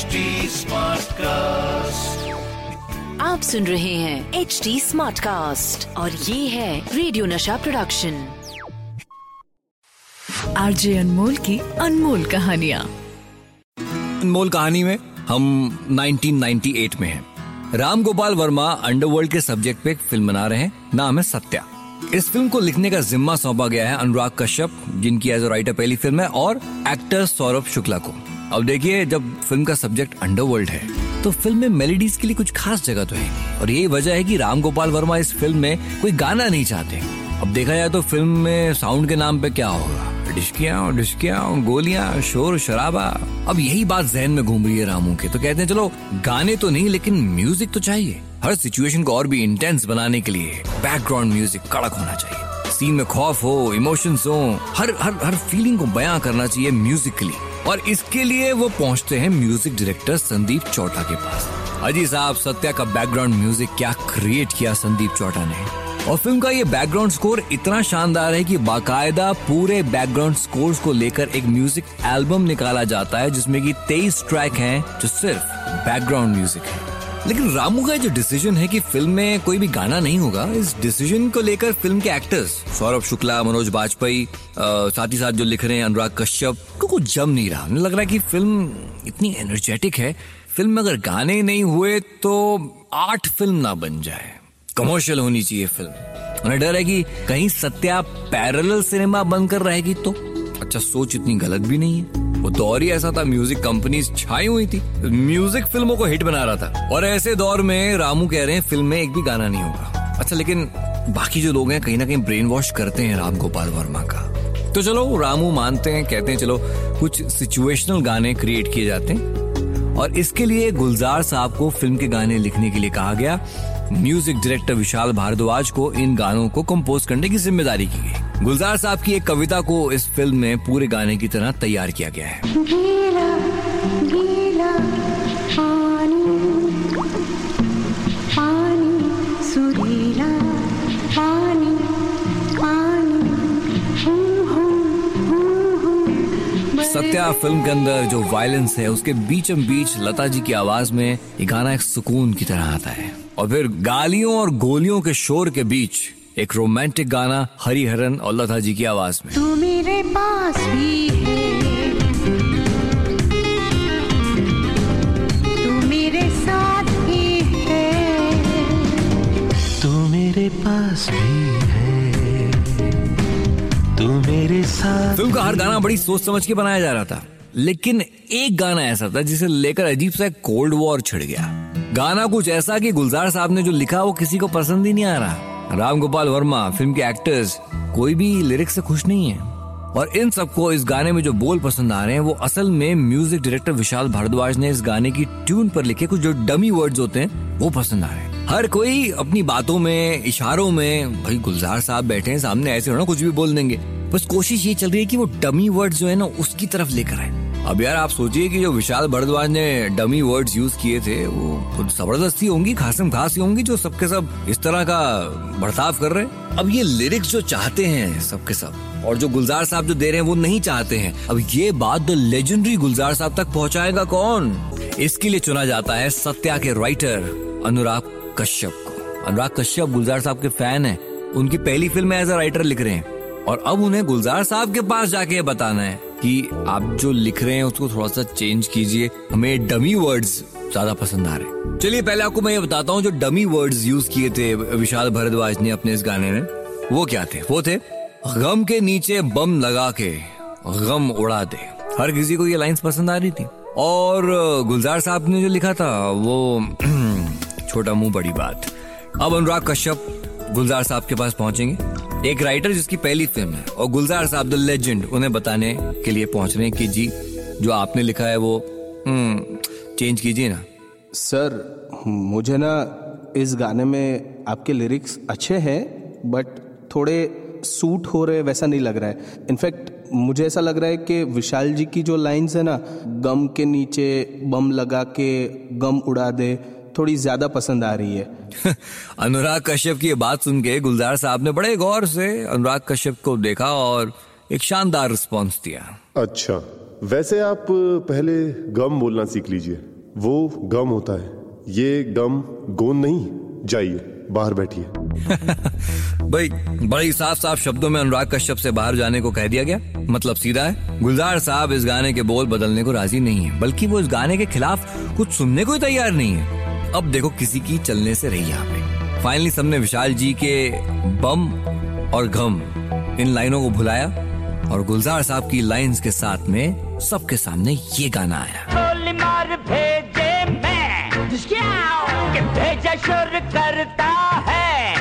HD Smartcast. आप सुन रहे हैं एच डी स्मार्ट कास्ट और ये है रेडियो नशा प्रोडक्शन आरजे अनमोल की अनमोल कहानिया। अनमोल कहानी में हम 1998 में हैं। राम गोपाल वर्मा अंडरवर्ल्ड के सब्जेक्ट पे एक फ़िल्म बना रहे हैं नाम है सत्या। इस फ़िल्म को लिखने का जिम्मा सौंपा गया है अनुराग कश्यप जिनकी एज अ राइटर पहली फ़िल्म है और एक्टर सौरभ शुक्ला को। अब देखिए, जब फ़िल्म का सब्जेक्ट अंडरवर्ल्ड है तो फ़िल्म में मेलेडीज के लिए कुछ खास जगह तो है और यही वजह है कि राम गोपाल वर्मा इस फ़िल्म में कोई गाना नहीं चाहते। अब देखा जाए तो फ़िल्म में साउंड के नाम पे क्या होगा? डिस्कियाँ डिस्कियाँ गोलियाँ, शोर, शराबा। अब यही बात जहन में घूम रही है रामू के। तो कहते हैं, चलो, गाने तो नहीं, लेकिन म्यूज़िक तो चाहिए। हर सिचुएशन को और भी इंटेंस बनाने के लिए बैकग्राउंड म्यूज़िक कड़क होना चाहिए। सीन में खौफ हो इमोशंस हो, हर हर हर फीलिंग को बयां करना चाहिए म्यूजिकली और इसके लिए वो पहुँचते हैं म्यूज़िक डायरेक्टर संदीप चौटा के पास। अजी साहब, सत्या का बैकग्राउंड म्यूज़िक क्या क्रिएट किया संदीप चौटा ने? और फ़िल्म का ये बैकग्राउंड स्कोर इतना शानदार है कि बाकायदा पूरे बैकग्राउंड स्कोर को लेकर एक म्यूज़िक एल्बम निकाला जाता है, जिसमें कि तेईस ट्रैक हैं जो सिर्फ़ बैकग्राउंड म्यूज़िक है। लेकिन रामू का जो डिसीज़न है कि फ़िल्म में कोई भी गाना नहीं होगा, इस डिसीज़न को लेकर फ़िल्म के एक्टर्स सौरभ शुक्ला, मनोज बाजपेयी साथ ही साथ जो लिख रहे हैं अनुराग कश्यप, को कुछ जम नहीं रहा। लग रहा है कि फ़िल्म इतनी एनर्जेटिक है। फ़िल्म में अगर गाने नहीं हुए तो आठ फ़िल्म ना बन जाए। कमर्शियल होनी चाहिए फ़िल्म उन्हें डर है कि कहीं सत्या पैरेलल सिनेमा बनकर रहेगी तो? अच्छा सोच इतनी गलत भी नहीं है। वो दौर ही ऐसा था म्यूज़िक कंपनीज़ छाई हुई थी। म्यूज़िक फ़िल्मों को हिट बना रहा था। और ऐसे दौर में रामू कह रहे हैं फ़िल्म में एक भी गाना नहीं होगा। अच्छा लेकिन बाकी जो लोग हैं, कहीं ना कहीं ब्रेन वॉश करते हैं राम गोपाल वर्मा का। तो चलो, रामू मानते हैं, कहते हैं, चलो, कुछ सिचुएशनल गाने क्रिएट किए जाते हैं। और इसके लिए गुलजार साहब को फ़िल्म के गाने लिखने के लिए कहा गया। म्यूज़िक डायरेक्टर विशाल भारद्वाज को इन गानों को कंपोज करने की ज़िम्मेदारी की गई। गुलजार साहब की एक कविता को इस फ़िल्म में पूरे गाने की तरह तैयार किया गया है। गीला गीला पानी पानी सुरीला पानी पानी हूँ हूँ हूँ हूँ सत्या फ़िल्म के अंदर जो वायलेंस है उसके बीचम बीच लता जी की आवाज़ में ये गाना एक सुकून की तरह आता है। और फिर गालियों और गोलियों के शोर के बीच एक रोमांटिक गाना हरिहरन और लता जी की आवाज़ में। तू मेरे पास भी है। तू मेरे साथ ही है। तू मेरे पास भी है। तू मेरे साथ फ़िल्म का हर गाना बड़ी सोच समझ के बनाया जा रहा था लेकिन एक गाना ऐसा था जिसे लेकर अजीब सा कोल्ड वॉर छिड़ गया। गाना कुछ ऐसा कि गुलजार साहब ने जो लिखा वो किसी को पसंद ही नहीं आ रहा। राम गोपाल वर्मा, फ़िल्म के एक्टर्स कोई भी लिरिक्स से खुश नहीं है। और इन सबको इस गाने में जो बोल पसंद आ रहे हैं, वो असल में म्यूज़िक डायरेक्टर विशाल भारद्वाज ने इस गाने की ट्यून पर लिखे कुछ जो डमी वर्ड्स होते हैं, वो पसंद आ रहे हैं। हर कोई अपनी बातों में, इशारों में, भाई गुलजार साहब बैठे हैं सामने, ऐसे हो ना कुछ भी बोल देंगे। बस कोशिश ये चल रही है कि वो डमी वर्ड्स जो है ना, उसकी तरफ़ लेकर आए। अब यार आप सोचिए कि जो विशाल भरद्वाज ने डमी वर्ड्स यूज़ किए थे, वो ज़बरदस्ती होंगी, खासम खास ही होंगी, जो सबके सब इस तरह का बर्ताव कर रहे हैं? अब ये लिरिक्स जो चाहते हैं सबके सब, और जो गुलजार साहब जो दे रहे हैं, वो नहीं चाहते हैं। अब ये बात द लेजेंडरी गुलजार साहब तक पहुंचाएगा कौन? इसके लिए चुना जाता है सत्या के राइटर अनुराग कश्यप को। अनुराग कश्यप गुलजार साहब के फ़ैन है। उनकी पहली फ़िल्म एज अ राइटर लिख रहे हैं। और अब उन्हें गुलजार साहब के पास जाके बताना है। कि आप जो लिख रहे हैं उसको थोड़ा सा चेंज कीजिए। हमें डमी वर्ड्स ज़्यादा पसंद आ रहे हैं। चलिए, पहले आपको मैं ये बताता हूँ, जो डमी वर्ड्स यूज़ किए थे विशाल भारद्वाज ने अपने इस गाने में, वो क्या थे? वो थे, गम के नीचे बम लगा के गम उड़ा दे। हर किसी को ये लाइंस पसंद आ रही थी। और, गुलजार साहब ने जो लिखा था, वो छोटा मुँह बड़ी बात। अब अनुराग कश्यप, गुलजार साहब के पास पहुँचेंगे। एक राइटर जिसकी पहली फ़िल्म है, और गुलजार साहब द लेजेंड उन्हें बताने के लिए पहुँच रहे हैं कि जी, जो आपने लिखा है वो चेंज कीजिए ना। सर मुझे ना इस गाने में आपके लिरिक्स अच्छे हैं बट थोड़े सूट हो रहे वैसा नहीं लग रहा है। इनफैक्ट मुझे ऐसा लग रहा है कि विशाल जी की जो लाइंस है ना, गम के नीचे बम लगा के गम उड़ा दे थोड़ी ज़्यादा पसंद आ रही है। अनुराग कश्यप की ये बात सुन के गुलजार साहब ने बड़े गौर से अनुराग कश्यप को देखा और एक शानदार रिस्पॉन्स दिया। अच्छा वैसे आप पहले गम बोलना सीख लीजिए। वो गम होता है। ये गम गोंद नहीं जाइए बाहर बैठिए। भाई बड़े साफ़ साफ़ शब्दों में अनुराग कश्यप से बाहर जाने को कह दिया गया। मतलब सीधा है गुलजार साहब इस गाने के बोल बदलने को राज़ी नहीं है बल्कि वो इस गाने के खिलाफ कुछ सुनने को ही तैयार नहीं है। अब देखो किसी की चलने से रही यहाँ पे। फाइनली सबने विशाल जी के बम और घम इन लाइनों को भुलाया और गुलजार साहब की लाइंस के साथ में सबके सामने ये गाना आया। मार भेजे मैं कि भेजा शुर करता है।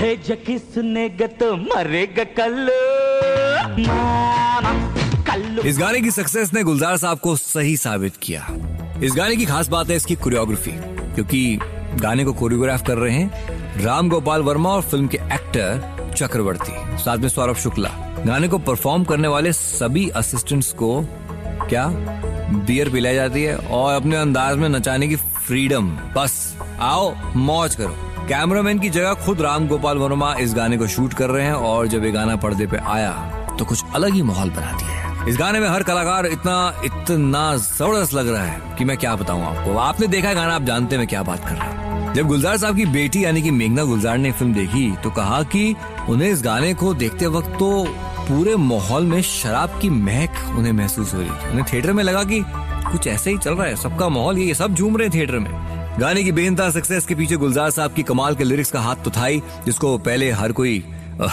भेज किसने तो मरेगा कल। इस गाने की सक्सेस ने गुलजार साहब को सही साबित किया। इस गाने की खास बात है इसकी कोरियोग्राफी क्योंकि गाने को कोरियोग्राफ कर रहे हैं राम गोपाल वर्मा और फ़िल्म के एक्टर चक्रवर्ती, साथ में सौरभ शुक्ला। गाने को परफॉर्म करने वाले सभी असिस्टेंट्स को क्या? बियर पिलाई जाती है और अपने अंदाज में नचाने की फ्रीडम बस, आओ, मौज करो। कैमरामैन की जगह खुद राम गोपाल वर्मा इस गाने को शूट कर रहे हैं और जब ये गाना पर्दे पे आया तो कुछ अलग ही माहौल बना दिया। इस गाने में हर कलाकार इतना इतना ज़बरदस्त लग रहा है कि मैं क्या बताऊँ आपको। आपने देखा है गाना, आप जानते हैं मैं क्या बात कर रहा हूँ। जब गुलजार साहब की बेटी, यानी कि मेघना गुलजार ने फ़िल्म देखी तो कहा कि उन्हें इस गाने को देखते वक्त तो पूरे माहौल में शराब की महक उन्हें महसूस हो रही थी। उन्हें थिएटर में लगा कि कुछ ऐसे ही चल रहा है, सबका माहौल, ये सब झूम रहे हैं थिएटर में। गाने की बेनता सक्सेस के पीछे गुलजार साहब की कमाल के लिरिक्स का हाथ तो था ही, जिसको पहले हर कोई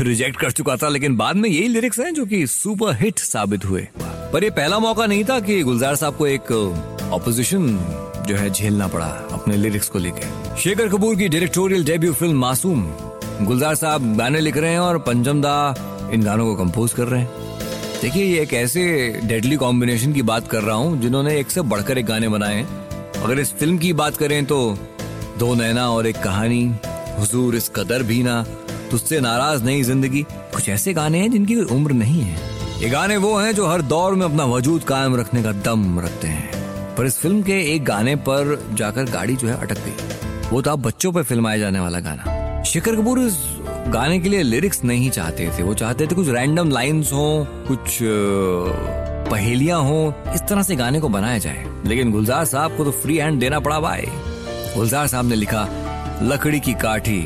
रिजेक्ट कर चुका था, लेकिन बाद में यही लिरिक्स हैं जो कि सुपर हिट साबित हुए। पर ये पहला मौका नहीं था कि गुलजार साहब को एक ऑपोजिशन जो है झेलना पड़ा अपने लिरिक्स को लेकर शेखर कपूर की डायरेक्टोरियल डेब्यू फ़िल्म मासूम। गुलजार साहब गाने लिख रहे हैं और पंचम दा इन गानों को कंपोज कर रहे हैं। देखिए, ये एक ऐसे डेडली कॉम्बिनेशन की बात कर रहा हूँ, जिन्होंने एक से बढ़कर एक गाने बनाए। अगर इस फ़िल्म की बात करें तो दो नैना और एक कहानी, हुजूर इस कदर भी ना। तुझसे नाराज़ नहीं ज़िंदगी। कुछ ऐसे गाने हैं जिनकी कोई उम्र नहीं है। ये गाने वो हैं जो हर दौर में अपना वजूद कायम रखने का दम रखते हैं। पर इस फ़िल्म के एक गाने पर जाकर गाड़ी जो है अटक गई। वो था बच्चों पर फिल्माया जाने वाला गाना। शिखर कपूर इस गाने के लिए लिरिक्स नहीं चाहते थे। वो चाहते थे कुछ रैंडम लाइंस हो, कुछ पहेलियाँ हो, इस तरह से गाने को बनाया जाए। लेकिन गुलजार साहब को तो फ्री हैंड देना पड़ा भाई। गुलजार साहब ने लिखा, लकड़ी की काठी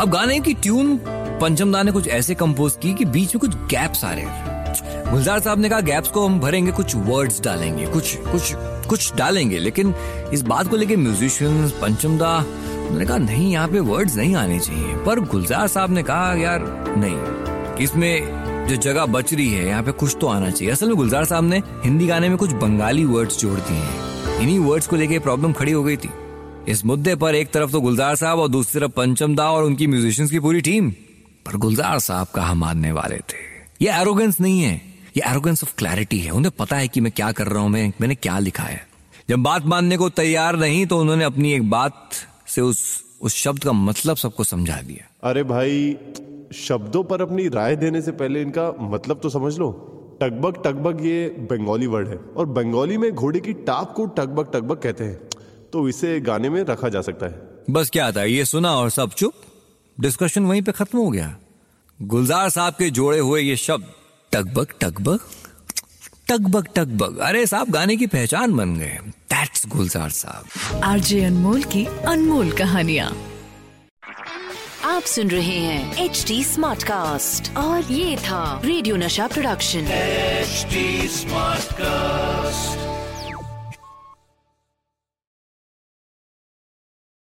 अब गाने की ट्यून पंचमदा ने कुछ ऐसे कंपोज की कि बीच में कुछ गैप्स आ रहे हैं। गुलजार साहब ने कहा गैप्स को हम भरेंगे, कुछ वर्ड्स डालेंगे, कुछ कुछ कुछ डालेंगे, लेकिन इस बात को लेके म्यूजिशियंस पंचमदा उन्होंने कहा, नहीं, यहाँ पे वर्ड्स नहीं आने चाहिए। पर गुलजार साहब ने कहा, यार, नहीं, इसमें जो जगह बच रही है, यहाँ पे कुछ तो आना चाहिए। असल में गुलजार साहब ने हिंदी गाने में कुछ बंगाली वर्ड्स जोड़ दिए हैं। इन्हीं वर्ड्स को लेके प्रॉब्लम खड़ी हो गई थी। इस मुद्दे पर एक तरफ़ तो गुलजार साहब और दूसरी तरफ़ पंचम दा और उनकी म्यूजिशियंस की पूरी टीम पर गुलजार साहब कहा मानने वाले थे। ये एरोगेंस नहीं है। ये एरोगेंस ऑफ़ क्लैरिटी है। उन्हें पता है कि मैं क्या कर रहा हूँ, मैं मैंने क्या लिखा है। जब बात मानने को तैयार नहीं तो उन्होंने अपनी एक बात से उस उस शब्द का मतलब सबको समझा दिया। अरे भाई, शब्दों पर अपनी राय देने से पहले इनका मतलब तो समझ लो। टकबक टकबक ये बंगाली वर्ड है। और बंगाली में घोड़े की टाप को टकबक टकबक कहते हैं। तो इसे गाने में रखा जा सकता है। बस क्या था ये सुना और सब चुप? डिस्कशन वहीं पे खत्म हो गया। गुलजार साहब के जोड़े हुए ये शब्द टकबक टकबक टकबक टकबक अरे साहब गाने की पहचान बन गए। दैट्स गुलजार साहब। आरजे अनमोल की अनमोल कहानियाँ। आप सुन रहे हैं एच डी स्मार्ट कास्ट और ये था रेडियो नशा प्रोडक्शन। HD smart cast